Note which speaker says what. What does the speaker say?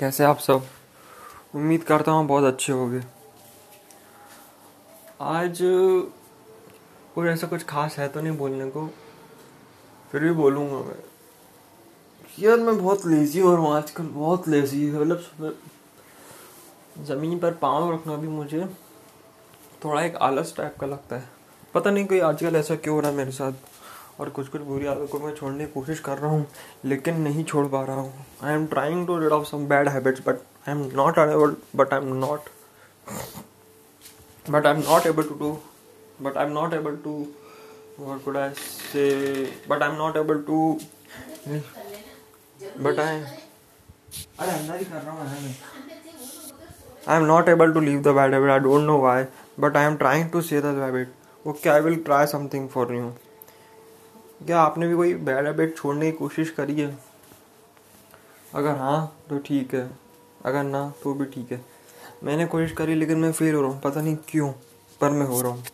Speaker 1: कैसे आप सब? उम्मीद करता हूँ बहुत अच्छे होंगे। आज कोई ऐसा कुछ खास है तो नहीं बोलने को? फिर भी बोलूँगा मैं। यार, मैं बहुत लेज़ी हो रहा हूँ आजकल बहुत लेज़ी मतलब ज़मीन पर पाँव रखना भी मुझे थोड़ा एक आलस टाइप का लगता है। पता नहीं कोई आजकल ऐसा क्यों हो रहा है मेरे साथ। और कुछ कुछ बुरी आदतों मैं छोड़ने की कोशिश कर रहा हूँ, लेकिन नहीं छोड़ पा रहा हूँ। I am trying to rid off some bad habits but I am not unable but I am not but I am not able to do but I am not able to what could say but I am not able to but I अरे अंदर ही कर रहा हूँ I am not able to leave the bad habit I don't know why but I am trying to से the habit okay I will try something for you क्या आपने भी कोई बैड हैबिट छोड़ने की कोशिश करी है? अगर हाँ तो ठीक है। अगर ना तो भी ठीक है। मैंने कोशिश करी, लेकिन मैं फेल हो रहा हूँ। पता नहीं क्यों, पर मैं हो रहा हूँ।